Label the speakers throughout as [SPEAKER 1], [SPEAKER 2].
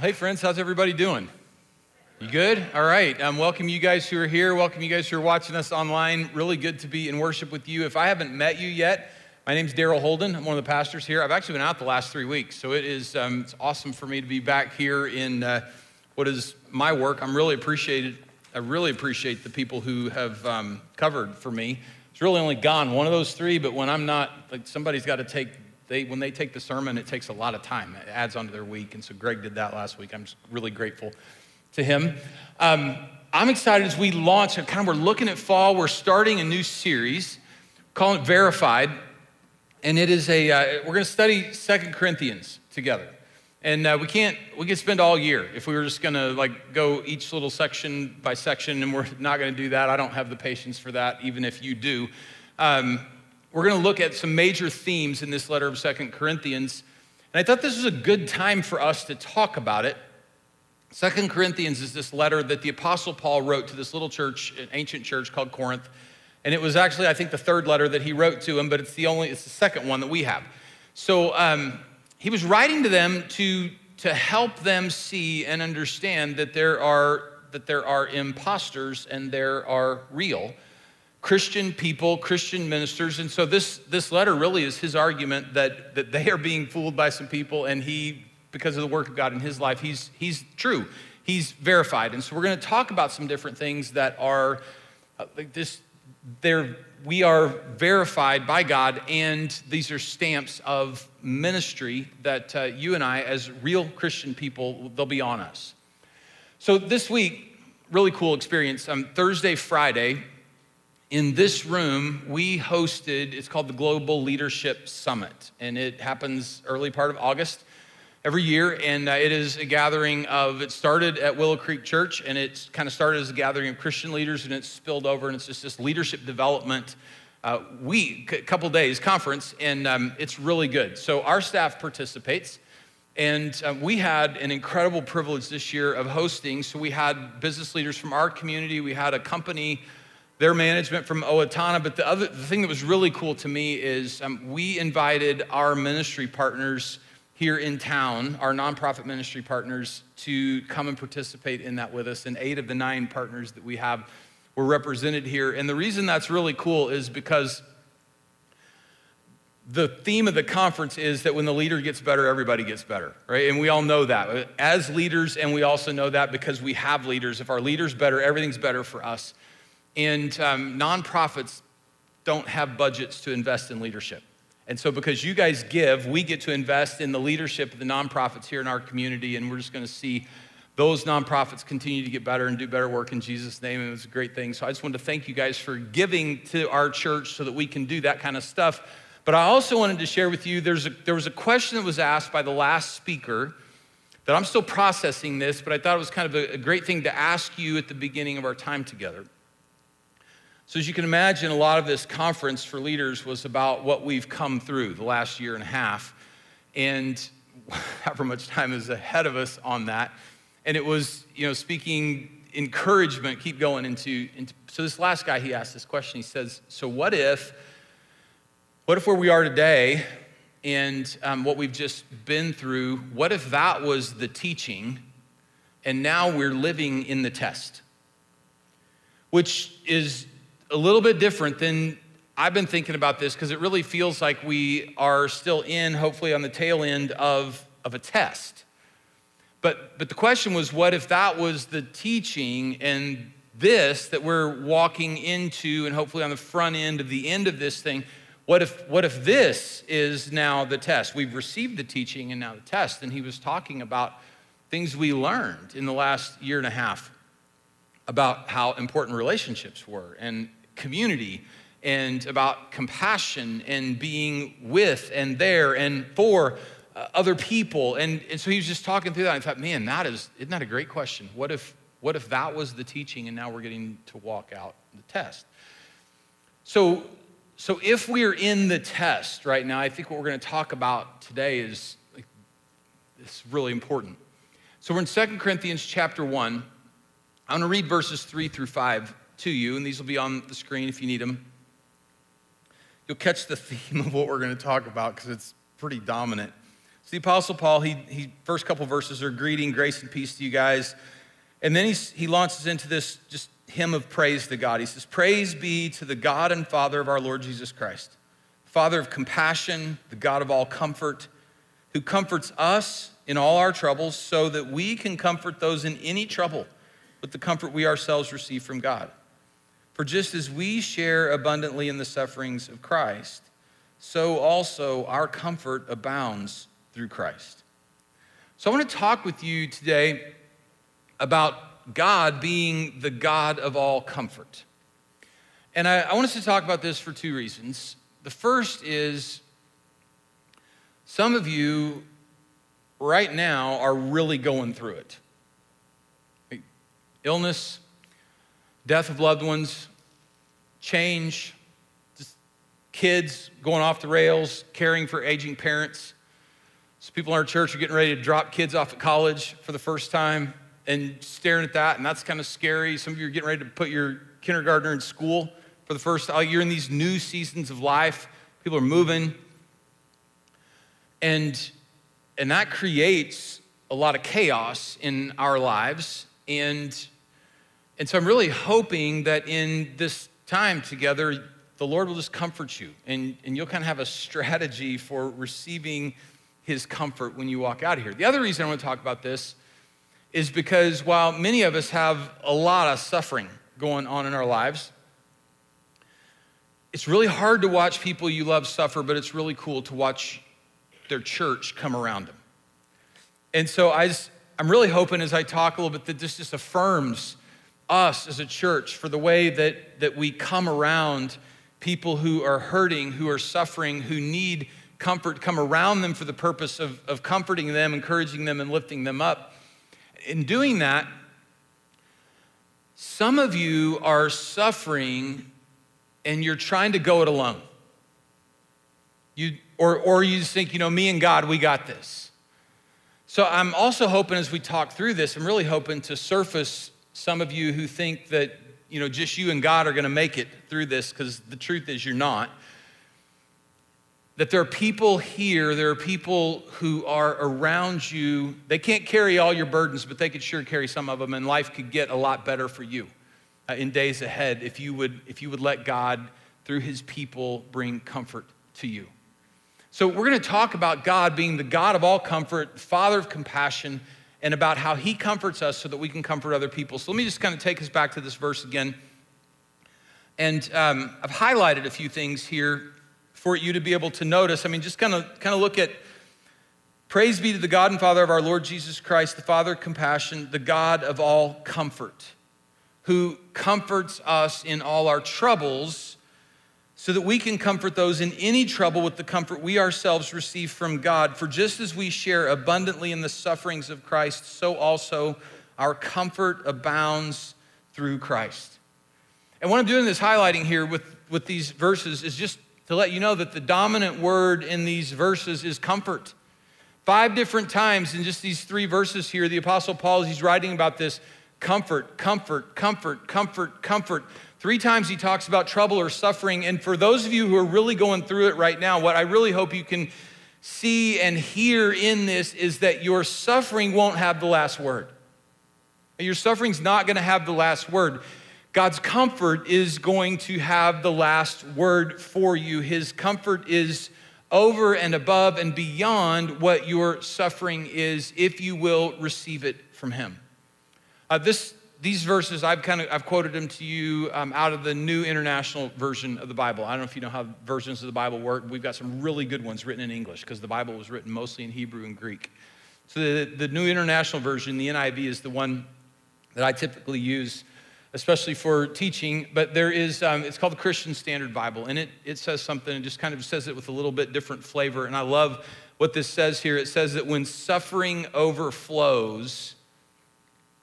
[SPEAKER 1] Hey, friends, how's everybody doing? You good? All right. Um, welcome you guys who are here. Welcome you guys who are watching us online. Really good to be in worship with you. If I haven't met you yet, my name's Daryl Holden. I'm one of the pastors here. I've actually been out the last three weeks, so it is um, it's awesome for me to be back here in uh, what is my work. I'm really appreciated. I really appreciate the people who have um, covered for me. It's really only gone one of those three, but when I'm not, like somebody's got to take they, when they take the sermon, it takes a lot of time. It adds onto their week. And so Greg did that last week. I'm just really grateful to him. Um, I'm excited as we launch, kind of we're looking at fall. We're starting a new series, calling it Verified. And it is a, uh, we're going to study Second Corinthians together. And uh, we can't, we could spend all year if we were just going to like go each little section by section, and we're not going to do that. I don't have the patience for that, even if you do. Um, we're going to look at some major themes in this letter of Second Corinthians. And I thought this was a good time for us to talk about it. Second Corinthians is this letter that the Apostle Paul wrote to this little church, an ancient church called Corinth. And it was actually, I think, the third letter that he wrote to them, but it's the only, it's the second one that we have. So um, he was writing to them to, to help them see and understand that there are that there are imposters and there are real. Christian people, Christian ministers. And so this, this letter really is his argument that, that they are being fooled by some people, and he, because of the work of God in his life, he's, he's true. He's verified. And so we're going to talk about some different things that are uh, like this, they're, we are verified by God, and these are stamps of ministry that uh, you and I, as real Christian people, they'll be on us. So this week, really cool experience. Um, Thursday, Friday, in this room, we hosted, it's called the Global Leadership Summit, and it happens early part of August every year. And uh, it is a gathering of, it started at Willow Creek Church, and it kind of started as a gathering of Christian leaders, and it's spilled over, and it's just this leadership development uh, week, a couple days conference, and um, it's really good. So our staff participates. And um, we had an incredible privilege this year of hosting. So we had business leaders from our community, we had a company their management from Owatonna. But the other the thing that was really cool to me is um, we invited our ministry partners here in town, our nonprofit ministry partners, to come and participate in that with us. And eight of the nine partners that we have were represented here. And the reason that's really cool is because the theme of the conference is that when the leader gets better, everybody gets better, right? And we all know that as leaders, and we also know that because we have leaders. If our leader's better, everything's better for us. And um, nonprofits don't have budgets to invest in leadership. And so, because you guys give, we get to invest in the leadership of the nonprofits here in our community, and we're just going to see those nonprofits continue to get better and do better work in Jesus' name. And it was a great thing. So, I just wanted to thank you guys for giving to our church so that we can do that kind of stuff. But I also wanted to share with you there's a, there was a question that was asked by the last speaker that I'm still processing this, but I thought it was kind of a, a great thing to ask you at the beginning of our time together. So, as you can imagine, a lot of this conference for leaders was about what we've come through the last year and a half, and however much time is ahead of us on that. And it was, you know, speaking encouragement, keep going into, into so this last guy, he asked this question. He says, So, what if, what if where we are today and um, what we've just been through, what if that was the teaching and now we're living in the test? Which is a little bit different than I've been thinking about this because it really feels like we are still in, hopefully, on the tail end of, of a test. But, but the question was what if that was the teaching and this that we're walking into, and hopefully on the front end of the end of this thing? What if, what if this is now the test? We've received the teaching and now the test. And he was talking about things we learned in the last year and a half about how important relationships were and community and about compassion and being with and there and for uh, other people. And, and so he was just talking through that. I thought, man, that is, isn't that a great question? What if, what if that was the teaching and now we're getting to walk out the test? So, so if we're in the test right now, I think what we're going to talk about today is like, it's really important. So we're in Second Corinthians chapter 1. I'm going to read verses 3 through 5 to you, and these will be on the screen if you need them. You'll catch the theme of what we're going to talk about because it's pretty dominant. So the Apostle Paul, he, he first couple verses are greeting, grace and peace to you guys. And then he's, he launches into this just hymn of praise to God. He says, Praise be to the God and Father of our Lord Jesus Christ, Father of compassion, the God of all comfort, who comforts us in all our troubles so that we can comfort those in any trouble with the comfort we ourselves receive from God. For just as we share abundantly in the sufferings of Christ, so also our comfort abounds through Christ. So I want to talk with you today about God being the God of all comfort. And I, I, want us to talk about this for two reasons. The first is some of you right now are really going through it illness, death of loved ones, change, just kids going off the rails, caring for aging parents. So people in our church are getting ready to drop kids off at college for the first time and staring at that, and that's kind of scary. Some of you are getting ready to put your kindergartner in school for the first time. You're in these new seasons of life. People are moving. And, and that creates a lot of chaos in our lives. And, and so I'm really hoping that in this time together, the Lord will just comfort you and, and you'll kind of have a strategy for receiving his comfort when you walk out of here. The other reason I want to talk about this is because while many of us have a lot of suffering going on in our lives, it's really hard to watch people you love suffer, but it's really cool to watch their church come around them. And so I just, I'm really hoping as I talk a little bit that this just affirms us as a church for the way that, that we come around people who are hurting, who are suffering, who need comfort, come around them for the purpose of, of comforting them, encouraging them, and lifting them up. In doing that, some of you are suffering and you're trying to go it alone. You, or, or you just think, you know, me and God, we got this. So I'm also hoping as we talk through this, I'm really hoping to surface some of you who think that, you know, just you and God are going to make it through this because the truth is you're not that there are people here, there are people who are around you. They can't carry all your burdens, but they could sure carry some of them, and life could get a lot better for you uh, in days ahead if you would if you would let God through His people bring comfort to you. So we're going to talk about God being the God of all comfort, Father of compassion, and about how He comforts us so that we can comfort other people. So let me just kind of take us back to this verse again. And um, I've highlighted a few things here for you to be able to notice. I mean, just kind of kind of look at praise be to the God and Father of our Lord Jesus Christ, the Father of compassion, the God of all comfort, who comforts us in all our troubles so that we can comfort those in any trouble with the comfort we ourselves receive from God. For just as we share abundantly in the sufferings of Christ, so also our comfort abounds through Christ. And what I'm doing this highlighting here with, with these verses is just to let you know that the dominant word in these verses is comfort. Five different times in just these three verses here, the Apostle Paul, he's writing about this comfort, comfort, comfort, comfort, comfort. Three times he talks about trouble or suffering. And for those of you who are really going through it right now, what I really hope you can see and hear in this is that your suffering won't have the last word. Your suffering's not going to have the last word. God's comfort is going to have the last word for you. His comfort is over and above and beyond what your suffering is if you will receive it from Him. Uh, this, these verses, I've kind of I've quoted them to you um, out of the New International Version of the Bible. I don't know if you know how versions of the Bible work. We've got some really good ones written in English because the Bible was written mostly in Hebrew and Greek. So the, the New International Version, the NIV, is the one that I typically use especially for teaching, but there is, um, it's called the Christian Standard Bible, and it, it says something, It just kind of says it with a little bit different flavor. And I love what this says here. It says that when suffering overflows,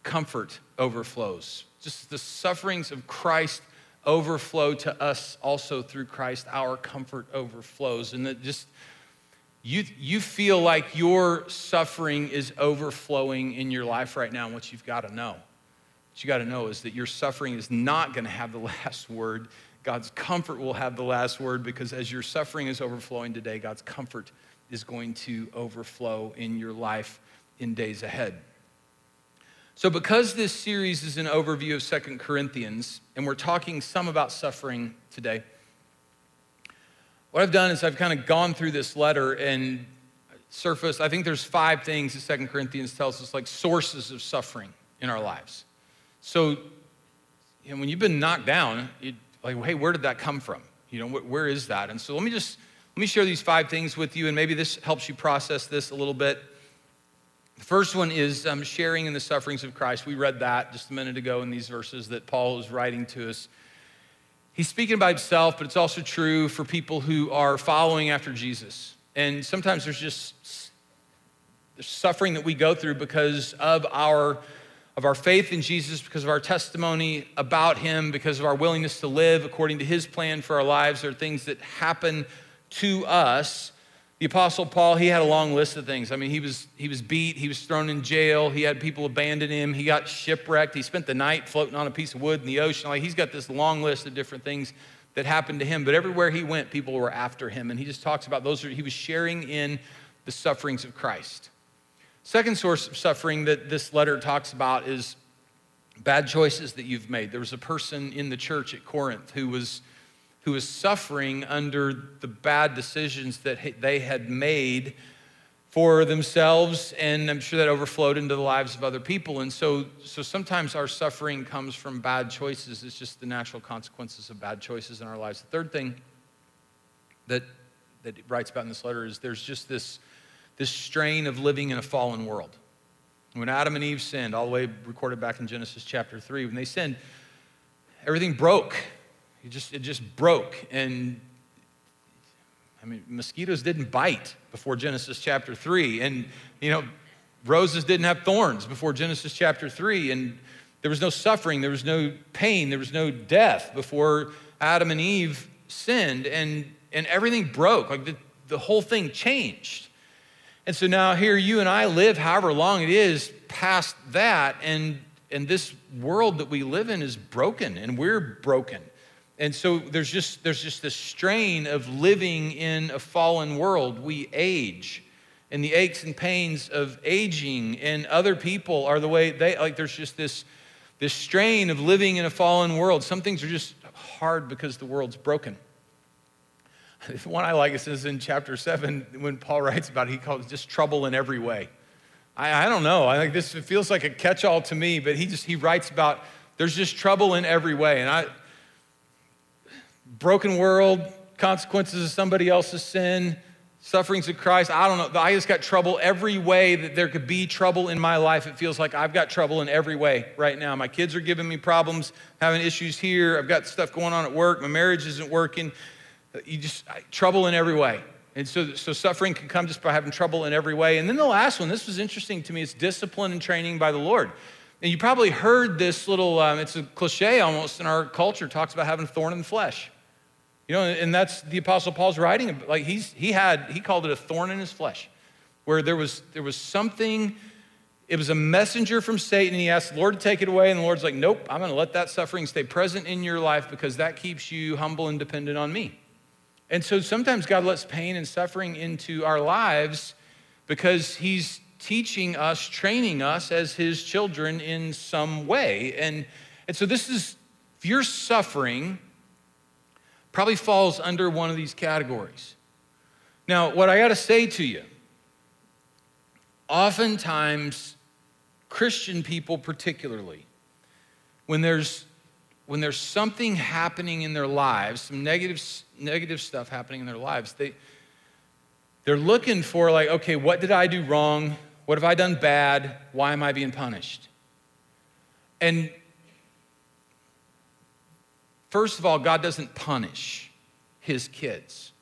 [SPEAKER 1] comfort overflows. Just the sufferings of Christ overflow to us also through Christ. Our comfort overflows. And that just, you, you feel like your suffering is overflowing in your life right now, and what you've got to know what you got to know is that your suffering is not going to have the last word. God's comfort will have the last word because as your suffering is overflowing today, God's comfort is going to overflow in your life in days ahead. So, because this series is an overview of Second Corinthians, and we're talking some about suffering today, what I've done is I've kind of gone through this letter and surfaced, I think there's five things that Second Corinthians tells us, like sources of suffering in our lives. So, you know, when you've been knocked down, like, hey, where did that come from? You know, wh- where is that? And so let me just let me share these five things with you, and maybe this helps you process this a little bit. The first one is um, sharing in the sufferings of Christ. We read that just a minute ago in these verses that Paul is writing to us. He's speaking about himself, but it's also true for people who are following after Jesus. And sometimes there's just there's suffering that we go through because of our of our faith in Jesus, because of our testimony about him, because of our willingness to live according to his plan for our lives. There are things that happen to us the Apostle Paul, he had a long list of things. I mean, he was, he was beat, he was thrown in jail, he had people abandon him, he got shipwrecked, he spent the night floating on a piece of wood in the ocean. Like, he's got this long list of different things that happened to him. But everywhere he went, people were after him. And he just talks about those, he was sharing in the sufferings of Christ. Second source of suffering that this letter talks about is bad choices that you've made. There was a person in the church at Corinth who was who was suffering under the bad decisions that they had made for themselves, and I'm sure that overflowed into the lives of other people. And so, so sometimes our suffering comes from bad choices. It's just the natural consequences of bad choices in our lives. The third thing that that writes about in this letter is there's just this, this strain of living in a fallen world. When Adam and Eve sinned, all the way recorded back in Genesis chapter 3, when they sinned, everything broke it just, it just broke. And I mean, mosquitoes didn't bite before Genesis chapter 3. And, you know, roses didn't have thorns before Genesis chapter 3. And there was no suffering, there was no pain, there was no death before Adam and Eve sinned. And, and everything broke. Like the, the whole thing changed. And so now here you and I live however long it is past that. And, and this world that we live in is broken, and we're broken. And so there's just, there's just this strain of living in a fallen world. We age, and the aches and pains of aging, and other people are the way they, like, there's just this, this strain of living in a fallen world. Some things are just hard because the world's broken. The one I like is in chapter 7 when Paul writes about it, he calls it just trouble in every way. I, I don't know. I think this feels like a catch all to me, but he just he writes about there's just trouble in every way. And I, broken world, consequences of somebody else's sin, sufferings of Christ. I don't know. I just got trouble every way that there could be trouble in my life. It feels like I've got trouble in every way right now. My kids are giving me problems, having issues here. I've got stuff going on at work. My marriage isn't working. You just trouble in every way. And so, so suffering can come just by having trouble in every way. And then the last one, this was interesting to me, it's discipline and training by the Lord. And you probably heard this little, um, it's a cliche almost in our culture, talks about having a thorn in the flesh. You know, and that's the Apostle Paul's writing. Like he's, he had, he called it a thorn in his flesh, where there was, there was something, it was a messenger from Satan. And he asked the Lord to take it away. And the Lord's like, nope, I'm going to let that suffering stay present in your life because that keeps you humble and dependent on me. And so sometimes God lets pain and suffering into our lives because he's teaching us, training us as his children in some way. And, and so this is, if you're suffering, probably falls under one of these categories. Now, what I got to say to you, oftentimes, Christian people, particularly, when there's when there's something happening in their lives, some negative, negative stuff happening in their lives, they, they're looking for, like, okay, what did I do wrong? What have I done bad? Why am I being punished? And First of all, God doesn't punish his kids,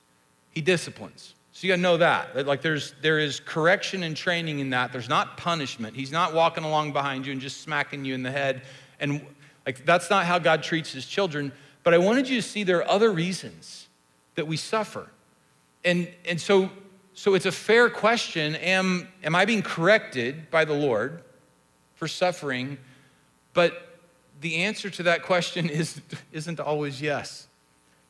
[SPEAKER 1] he disciplines. So you gotta know that. Like there's there is correction and training in that. There's not punishment. He's not walking along behind you and just smacking you in the head. And like that's not how God treats his children. But I wanted you to see there are other reasons that we suffer. And and so so it's a fair question. Am am I being corrected by the Lord for suffering? But the answer to that question is, isn't always yes.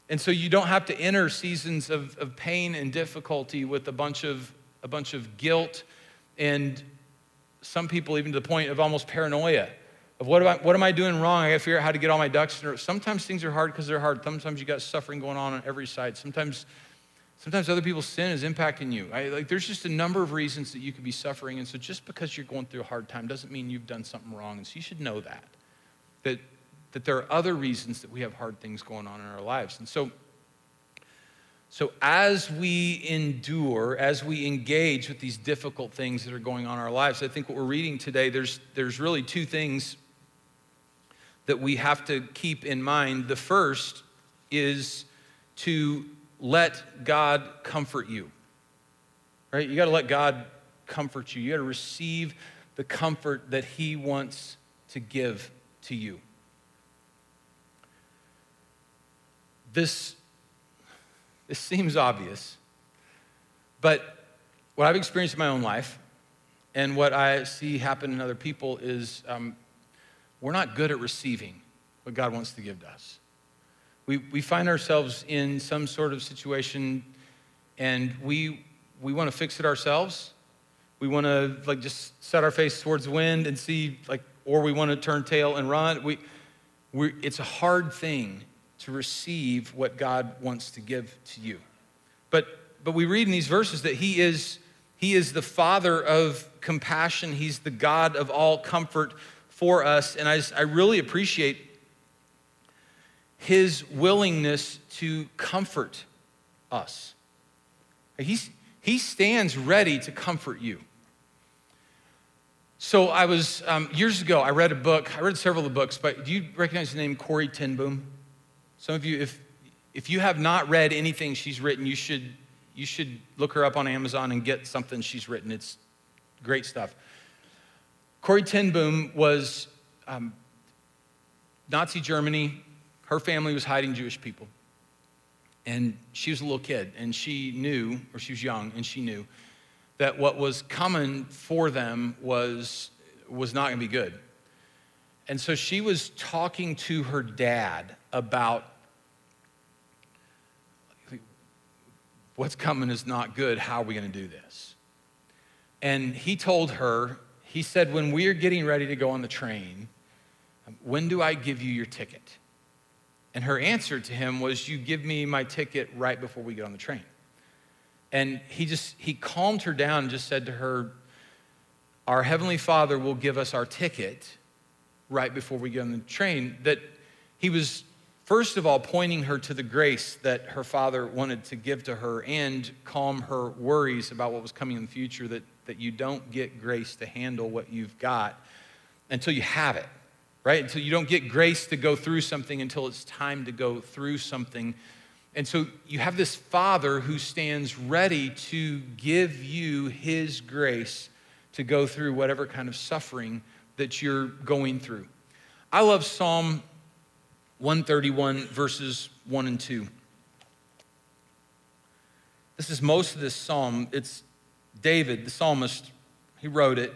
[SPEAKER 1] And so you don't have to enter seasons of, of pain and difficulty with a bunch of, a bunch of guilt and some people even to the point of almost paranoia of what am I, what am I doing wrong? I got to figure out how to get all my ducks in a row. Sometimes things are hard because they're hard. Sometimes you got suffering going on on every side. Sometimes, sometimes other people's sin is impacting you. I, like there's just a number of reasons that you could be suffering, and so just because you're going through a hard time doesn't mean you've done something wrong. And so you should know that that that there are other reasons that we have hard things going on in our lives. And so, so as we endure, as we engage with these difficult things that are going on in our lives, I think what we're reading today, there's, there's really two things that we have to keep in mind. The first is to let God comfort you. Right? You got to let God comfort you. You got to receive the comfort that He wants to give to you. This, this seems obvious, but what I've experienced in my own life and what I see happen in other people is um, we're not good at receiving what God wants to give to us. We, we find ourselves in some sort of situation and we, we want to fix it ourselves. We want to like just set our face towards the wind and see like, or we want to turn tail and run. We, we it's a hard thing to receive what God wants to give to you. But, but we read in these verses that He is, he is the Father of compassion, He's the God of all comfort for us. And I, just, I really appreciate His willingness to comfort us. He's, he stands ready to comfort you. So I was, um, years ago, I read a book. I read several of the books, but do you recognize the name Corrie ten Boom? Some of you, if, if you have not read anything she's written, you should, you should look her up on Amazon and get something she's written. It's great stuff. Corrie ten Boom was um, Nazi Germany. Her family was hiding Jewish people. And she was a little kid, and she knew, or she was young, and she knew that what was coming for them was, was not going to be good. And so she was talking to her dad about what's coming is not good. How are we going to do this? And he told her, he said, when we are getting ready to go on the train, when do I give you your ticket? And her answer to him was, You give me my ticket right before we get on the train. And he just, he calmed her down and just said to her, Our Heavenly Father will give us our ticket right before we get on the train. That he was first of all, pointing her to the grace that her father wanted to give to her and calm her worries about what was coming in the future, that, that you don't get grace to handle what you've got until you have it, right? Until you don't get grace to go through something until it's time to go through something. And so you have this father who stands ready to give you his grace to go through whatever kind of suffering that you're going through. I love Psalm 131, verses 1 and 2. This is most of this psalm. It's David, the psalmist, he wrote it.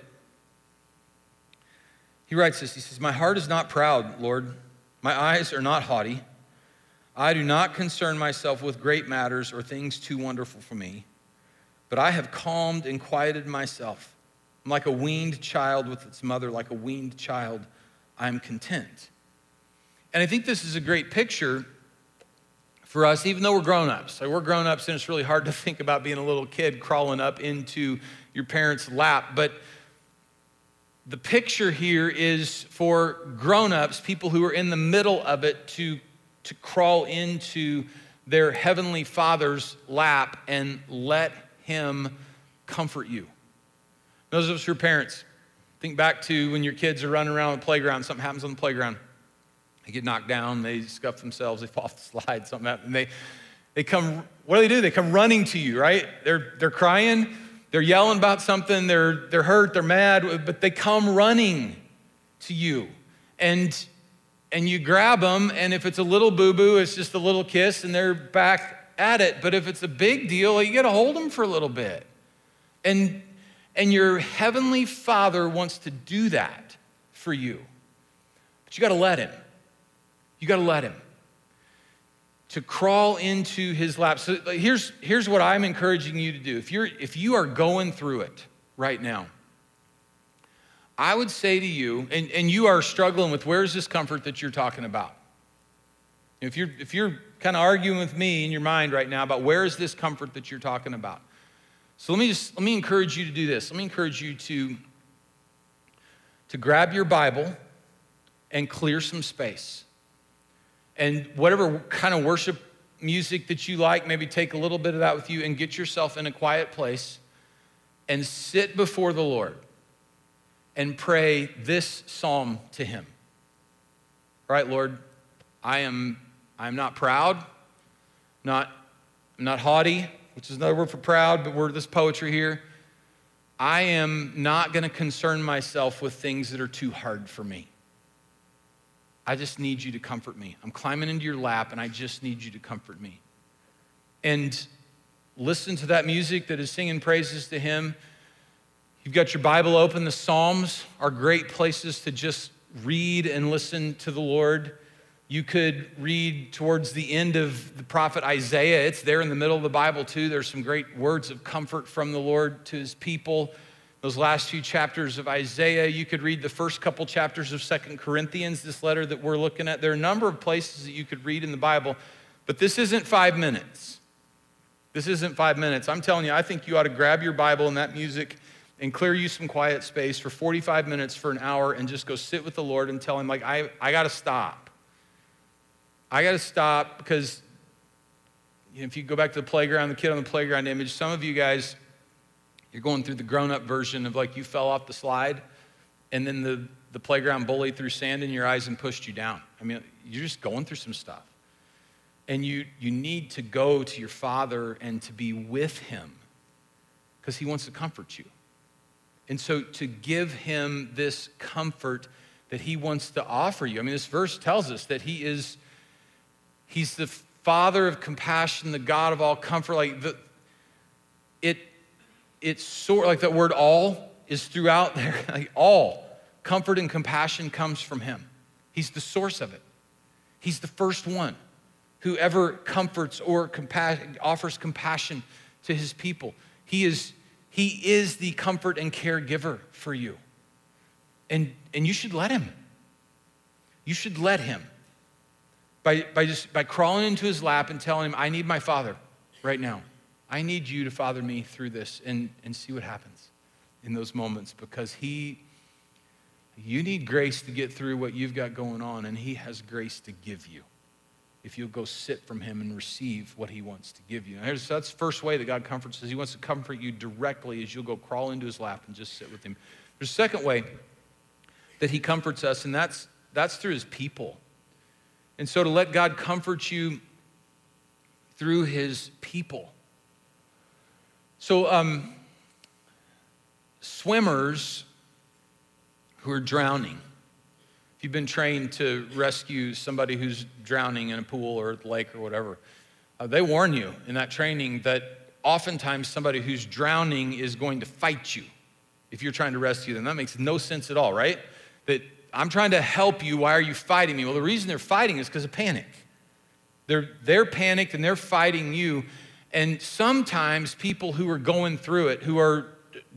[SPEAKER 1] He writes this He says, My heart is not proud, Lord. My eyes are not haughty. I do not concern myself with great matters or things too wonderful for me, but I have calmed and quieted myself. I'm like a weaned child with its mother, like a weaned child, I am content. And I think this is a great picture for us, even though we're grown ups. we're grown ups, and it's really hard to think about being a little kid crawling up into your parents' lap. But the picture here is for grown ups, people who are in the middle of it, to, to crawl into their heavenly father's lap and let him comfort you. Those of us who are parents, think back to when your kids are running around the playground, something happens on the playground they get knocked down, they scuff themselves, they fall off the slide, something happens, they, they come, what do they do? They come running to you, right? They're, they're crying, they're yelling about something, they're, they're hurt, they're mad, but they come running to you. And, and you grab them, and if it's a little boo boo, it's just a little kiss, and they're back at it. But if it's a big deal, you got to hold them for a little bit. And, and your heavenly Father wants to do that for you. But you got to let Him. You got to let him. to crawl into his lap. So here's, here's what I'm encouraging you to do. If, you're, if you are going through it right now, I would say to you, and, and you are struggling with where's this comfort that you're talking about? If you're, if you're kind of arguing with me in your mind right now about where is this comfort that you're talking about. So let me just let me encourage you to do this. Let me encourage you to, to grab your Bible and clear some space. And whatever kind of worship music that you like, maybe take a little bit of that with you and get yourself in a quiet place and sit before the Lord and pray this psalm to him. All right, Lord, I am I'm not proud, not, I'm not haughty, which is another word for proud, but we're this poetry here. I am not going to concern myself with things that are too hard for me. I just need you to comfort me. I'm climbing into your lap and I just need you to comfort me. And listen to that music that is singing praises to him. You've got your Bible open. The Psalms are great places to just read and listen to the Lord. You could read towards the end of the prophet Isaiah. It's there in the middle of the Bible, too. There's some great words of comfort from the Lord to his people. Those last few chapters of Isaiah, you could read the first couple chapters of Second Corinthians, this letter that we're looking at. There are a number of places that you could read in the Bible, but this isn't five minutes. This isn't five minutes. I'm telling you, I think you ought to grab your Bible and that music and clear you some quiet space for 45 minutes, for an hour, and just go sit with the Lord and tell him, like, I, I got to stop. I got to stop because you know, if you go back to the playground, the kid on the playground image, some of you guys, you're going through the grown up version of like you fell off the slide and then the, the playground bully threw sand in your eyes and pushed you down. I mean, you're just going through some stuff. And you, you need to go to your father and to be with him because he wants to comfort you. And so to give him this comfort that he wants to offer you. I mean, this verse tells us that he is He's the Father of compassion, the God of all comfort. Like the, it, it's sort like that word all is throughout there. Like all comfort and compassion comes from Him. He's the source of it. He's the first one who ever comforts or offers compassion to His people. He is, he is the comfort and caregiver for you. And, and you should let Him. You should let Him by, by just by crawling into his lap and telling him, I need my father right now. I need you to father me through this and, and see what happens in those moments because he you need grace to get through what you've got going on, and he has grace to give you if you'll go sit from him and receive what he wants to give you. Here's, that's the first way that God comforts us. He wants to comfort you directly as you'll go crawl into his lap and just sit with him. There's a second way that he comforts us, and that's, that's through his people. And so to let God comfort you through his people. So, um, swimmers who are drowning, if you've been trained to rescue somebody who's drowning in a pool or the lake or whatever, uh, they warn you in that training that oftentimes somebody who's drowning is going to fight you if you're trying to rescue them. That makes no sense at all, right? That I'm trying to help you. Why are you fighting me? Well, the reason they're fighting is because of panic. They're, they're panicked and they're fighting you. And sometimes people who are going through it, who are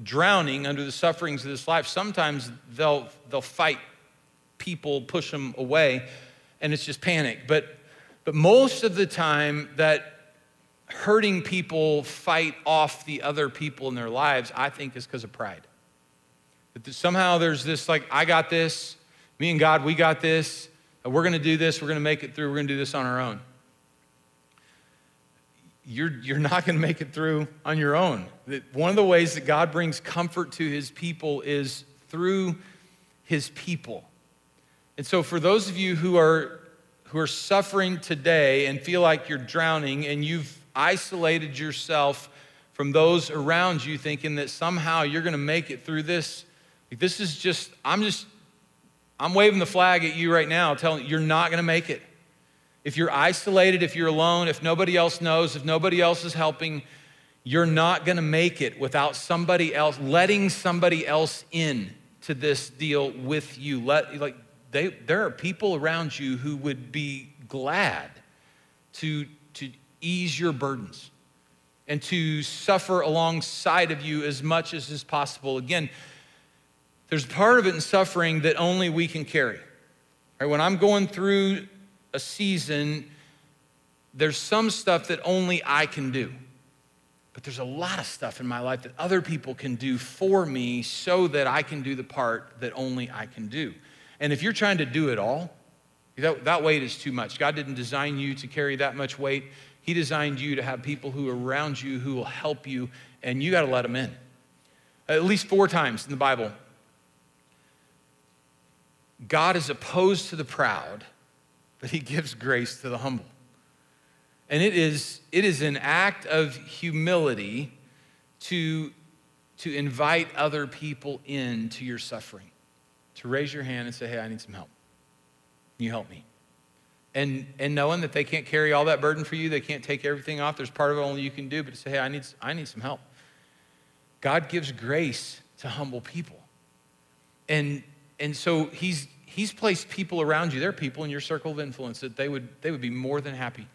[SPEAKER 1] drowning under the sufferings of this life, sometimes they'll, they'll fight people, push them away, and it's just panic. But, but most of the time, that hurting people fight off the other people in their lives, I think is because of pride. That somehow there's this like, I got this, me and God, we got this. Uh, we're going to do this. We're going to make it through. We're going to do this on our own. You're, you're not going to make it through on your own. One of the ways that God brings comfort to his people is through his people. And so, for those of you who are, who are suffering today and feel like you're drowning and you've isolated yourself from those around you, thinking that somehow you're going to make it through this, this is just, I'm just I'm waving the flag at you right now, telling you you're not going to make it. If you're isolated, if you're alone, if nobody else knows, if nobody else is helping, you're not going to make it without somebody else letting somebody else in to this deal with you. Let like they, there are people around you who would be glad to, to ease your burdens and to suffer alongside of you as much as is possible. Again, there's part of it in suffering that only we can carry. Right? When I'm going through a season, there's some stuff that only I can do. But there's a lot of stuff in my life that other people can do for me so that I can do the part that only I can do. And if you're trying to do it all, that, that weight is too much. God didn't design you to carry that much weight. He designed you to have people who are around you who will help you, and you got to let them in. At least four times in the Bible, God is opposed to the proud, but he gives grace to the humble. And it is, it is an act of humility to, to invite other people into your suffering, to raise your hand and say, Hey, I need some help. Can you help me? And, and knowing that they can't carry all that burden for you, they can't take everything off, there's part of it only you can do, but to say, Hey, I need, I need some help. God gives grace to humble people. And, and so he's, he's placed people around you. There are people in your circle of influence that they would, they would be more than happy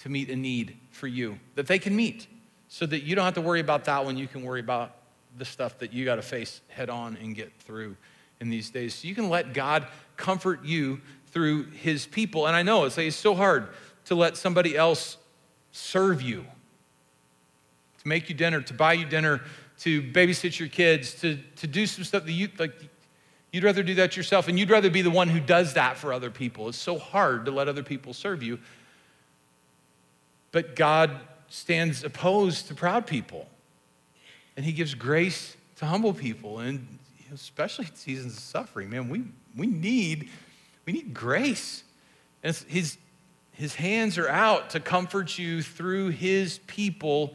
[SPEAKER 1] to meet a need for you that they can meet so that you don't have to worry about that one. You can worry about the stuff that you got to face head on and get through in these days. So you can let God comfort you through his people. And I know it's, like, it's so hard to let somebody else serve you, to make you dinner, to buy you dinner, to babysit your kids, to, to do some stuff that you like. You'd rather do that yourself, and you'd rather be the one who does that for other people. It's so hard to let other people serve you. But God stands opposed to proud people, and He gives grace to humble people, and especially in seasons of suffering. Man, we, we, need, we need grace. And his, his hands are out to comfort you through His people.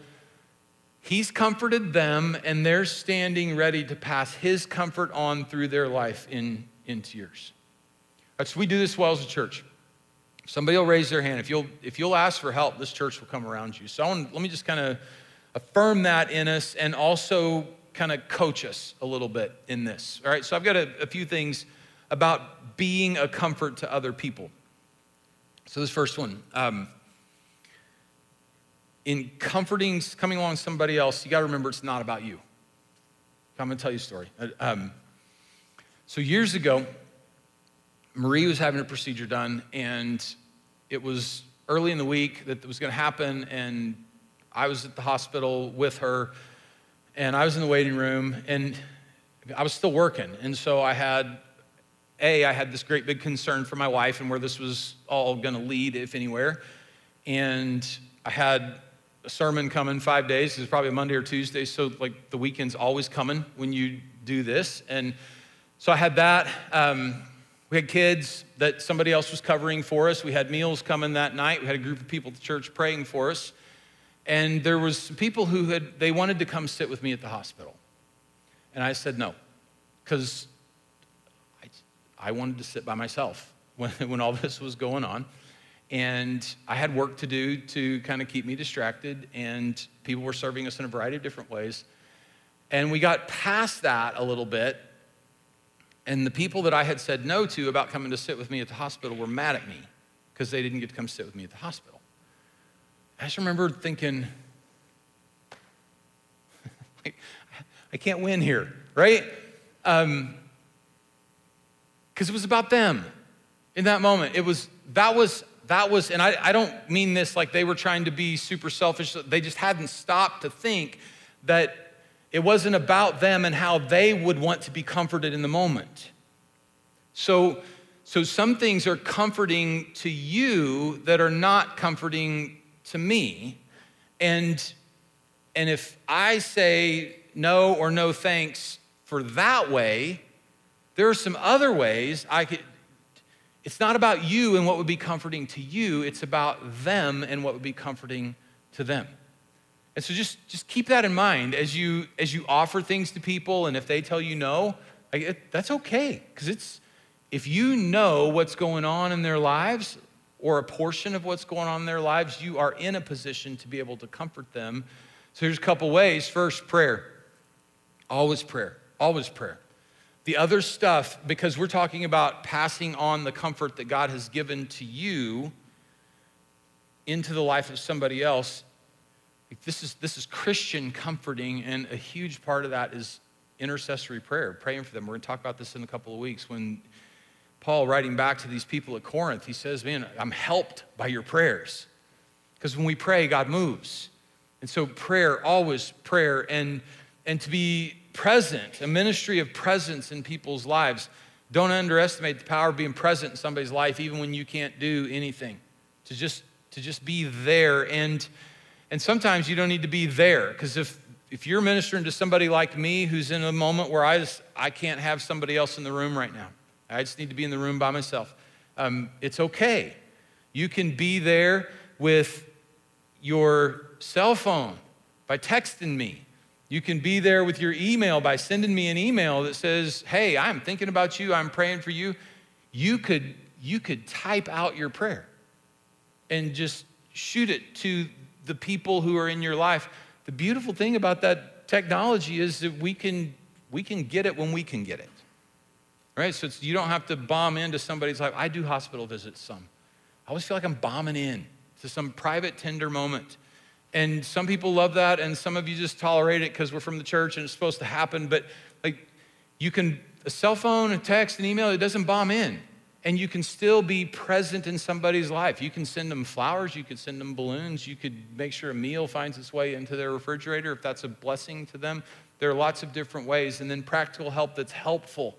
[SPEAKER 1] He's comforted them, and they're standing ready to pass His comfort on through their life in, into yours. Right, so we do this well as a church. Somebody will raise their hand. If you'll, if you'll ask for help, this church will come around you. So want, let me just kind of affirm that in us and also kind of coach us a little bit in this. All right, so I've got a, a few things about being a comfort to other people. So, this first one um, in comforting, coming along somebody else, you got to remember it's not about you. I'm going to tell you a story. Uh, um, so, years ago, Marie was having a procedure done, and it was early in the week that it was going to happen, and I was at the hospital with her, and I was in the waiting room, and I was still working. And so I had, A, I had this great big concern for my wife and where this was all going to lead, if anywhere. And I had a sermon coming five days. It was probably Monday or Tuesday, so like the weekend's always coming when you do this. And so I had that. Um, we had kids that somebody else was covering for us. We had meals coming that night. We had a group of people at the church praying for us. And there was people who had they wanted to come sit with me at the hospital. And I said no, because I, I wanted to sit by myself when, when all this was going on. And I had work to do to kind of keep me distracted, and people were serving us in a variety of different ways. And we got past that a little bit, and the people that I had said no to about coming to sit with me at the hospital were mad at me because they didn't get to come sit with me at the hospital. I just remember thinking, I can't win here, right? Because um, it was about them in that moment. It was, that was, that was, and I, I don't mean this like they were trying to be super selfish. They just hadn't stopped to think that it wasn't about them and how they would want to be comforted in the moment. So, so some things are comforting to you that are not comforting to me. And, and if I say no or no thanks for that way, there are some other ways I could. It's not about you and what would be comforting to you, it's about them and what would be comforting to them. And so just, just keep that in mind as you, as you offer things to people, and if they tell you no, that's okay. Because it's, if you know what's going on in their lives, or a portion of what's going on in their lives, you are in a position to be able to comfort them. So here's a couple ways. First, prayer. Always prayer. Always prayer. The other stuff, because we're talking about passing on the comfort that God has given to you, into the life of somebody else, this is, this is Christian comforting, and a huge part of that is intercessory prayer, praying for them. We're going to talk about this in a couple of weeks. When Paul, writing back to these people at Corinth, he says, Man, I'm helped by your prayers. Because when we pray, God moves. And so, prayer, always prayer, and, and to be present, a ministry of presence in people's lives. Don't underestimate the power of being present in somebody's life, even when you can't do anything. To just, to just be there. And, and sometimes you don't need to be there, because if, if you're ministering to somebody like me who's in a moment where I, just, I can't have somebody else in the room right now, I just need to be in the room by myself, um, it's okay. You can be there with your cell phone by texting me. You can be there with your email by sending me an email that says, Hey, I'm thinking about you, I'm praying for you. You could, you could type out your prayer and just shoot it to the people who are in your life. The beautiful thing about that technology is that we can, we can get it when we can get it. Right? So you don't have to bomb into somebody's life. I do hospital visits some. I always feel like I'm bombing in to some private, tender moment. And some people love that, and some of you just tolerate it because we're from the church and it's supposed to happen. But like, you can, a cell phone, a text, an email, it doesn't bomb in. And you can still be present in somebody's life. You can send them flowers, you could send them balloons, you could make sure a meal finds its way into their refrigerator if that's a blessing to them. There are lots of different ways. And then practical help that's helpful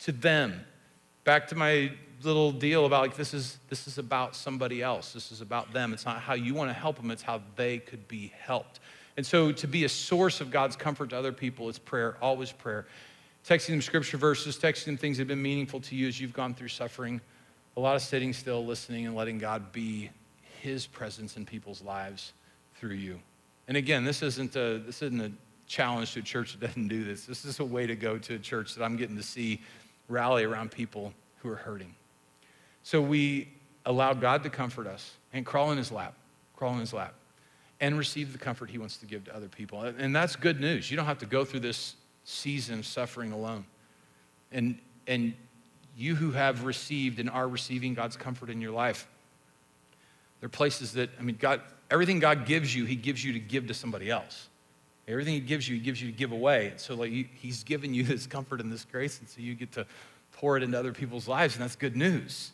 [SPEAKER 1] to them. Back to my little deal about like this is this is about somebody else. This is about them. It's not how you want to help them, it's how they could be helped. And so to be a source of God's comfort to other people is prayer, always prayer. Texting them scripture verses, texting them things that have been meaningful to you as you've gone through suffering. A lot of sitting still, listening, and letting God be his presence in people's lives through you. And again, this isn't a, this isn't a challenge to a church that doesn't do this. This is a way to go to a church that I'm getting to see rally around people who are hurting. So we allow God to comfort us and crawl in his lap, crawl in his lap, and receive the comfort he wants to give to other people. And that's good news. You don't have to go through this season of suffering alone. And, and you who have received and are receiving God's comfort in your life, there are places that, I mean, God, everything God gives you, he gives you to give to somebody else. Everything he gives you, he gives you to give away. And So like he's given you this comfort and this grace, and so you get to pour it into other people's lives, and that's good news.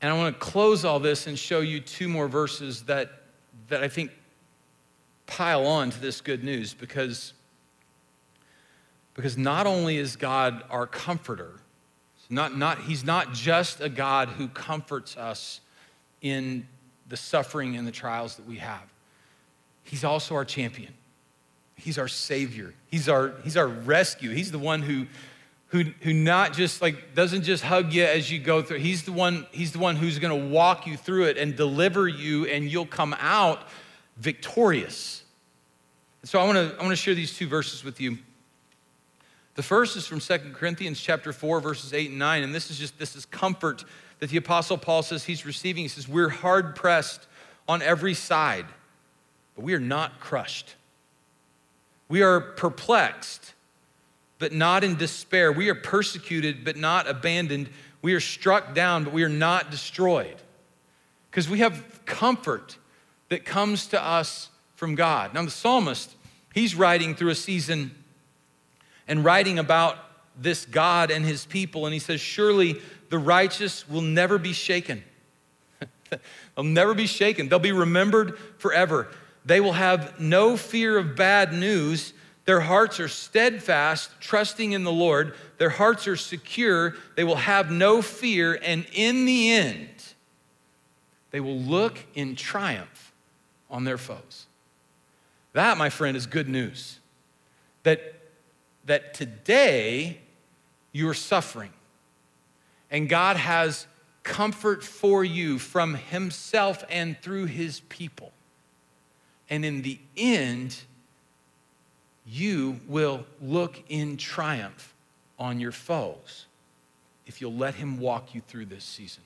[SPEAKER 1] And I want to close all this and show you two more verses that, that I think pile on to this good news because, because not only is God our comforter, not, not, he's not just a God who comforts us in the suffering and the trials that we have, he's also our champion. He's our savior. He's our, he's our rescue. He's the one who, who, who not just like doesn't just hug you as you go through he's the one he's the one who's going to walk you through it and deliver you and you'll come out victorious And so i want to i want to share these two verses with you the first is from Second corinthians chapter 4 verses 8 and 9 and this is just this is comfort that the apostle paul says he's receiving he says we're hard pressed on every side but we are not crushed we are perplexed but not in despair. We are persecuted, but not abandoned. We are struck down, but we are not destroyed. Because we have comfort that comes to us from God. Now, the psalmist, he's writing through a season and writing about this God and his people, and he says, Surely the righteous will never be shaken. They'll never be shaken. They'll be remembered forever. They will have no fear of bad news their hearts are steadfast, trusting in the Lord. Their hearts are secure. They will have no fear. And in the end, they will look in triumph on their foes. That, my friend, is good news. That, that today you're suffering, and God has comfort for you from Himself and through His people. And in the end, you will look in triumph on your foes if you'll let Him walk you through this season.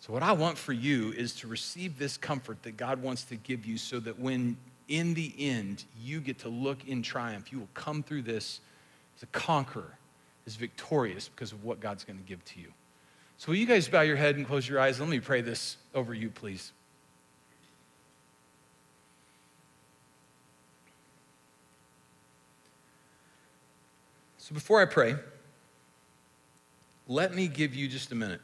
[SPEAKER 1] So, what I want for you is to receive this comfort that God wants to give you so that when in the end you get to look in triumph, you will come through this as a conqueror, as victorious because of what God's going to give to you. So, will you guys bow your head and close your eyes? Let me pray this over you, please. So, before I pray, let me give you just a minute.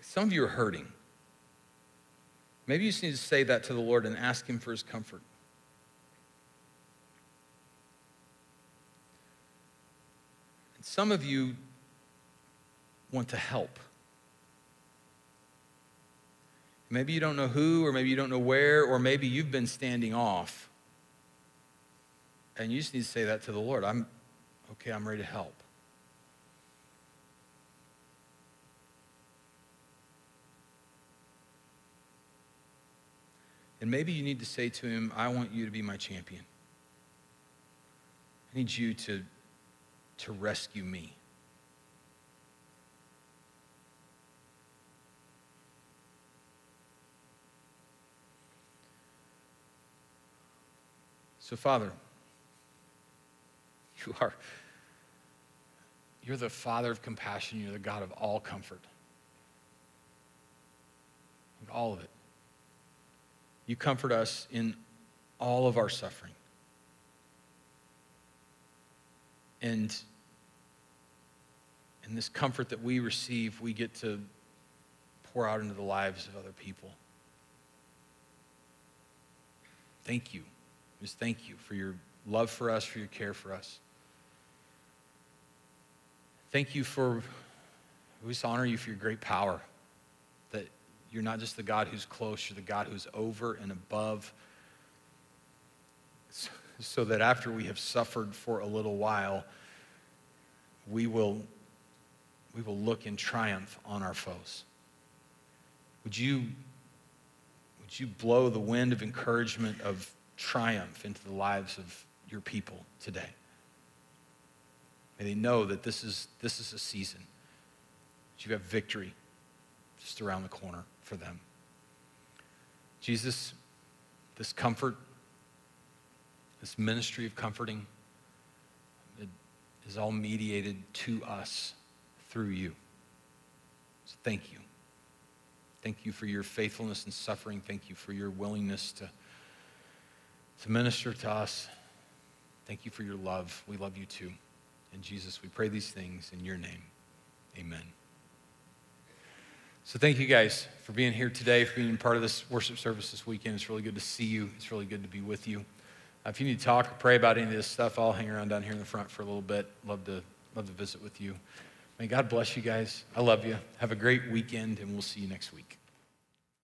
[SPEAKER 1] Some of you are hurting. Maybe you just need to say that to the Lord and ask Him for His comfort. And some of you want to help. Maybe you don't know who, or maybe you don't know where, or maybe you've been standing off. And you just need to say that to the Lord. I'm okay, I'm ready to help. And maybe you need to say to him, I want you to be my champion. I need you to, to rescue me. So, Father, you are you're the Father of compassion. You're the God of all comfort. All of it. You comfort us in all of our suffering. And in this comfort that we receive, we get to pour out into the lives of other people. Thank you. Just thank you for your love for us, for your care for us. Thank you for, we just honor you for your great power. That you're not just the God who's close, you're the God who's over and above. So that after we have suffered for a little while, we will, we will look in triumph on our foes. Would you, would you blow the wind of encouragement, of triumph into the lives of your people today? May they know that this is, this is a season that you have victory just around the corner for them. Jesus, this comfort, this ministry of comforting, it is all mediated to us through you. So thank you. Thank you for your faithfulness and suffering. Thank you for your willingness to, to minister to us. Thank you for your love. We love you too. In Jesus, we pray these things in your name. Amen. So thank you guys for being here today, for being part of this worship service this weekend. It's really good to see you. It's really good to be with you. Uh, if you need to talk or pray about any of this stuff, I'll hang around down here in the front for a little bit. Love to love to visit with you. May God bless you guys. I love you. Have a great weekend, and we'll see you next week.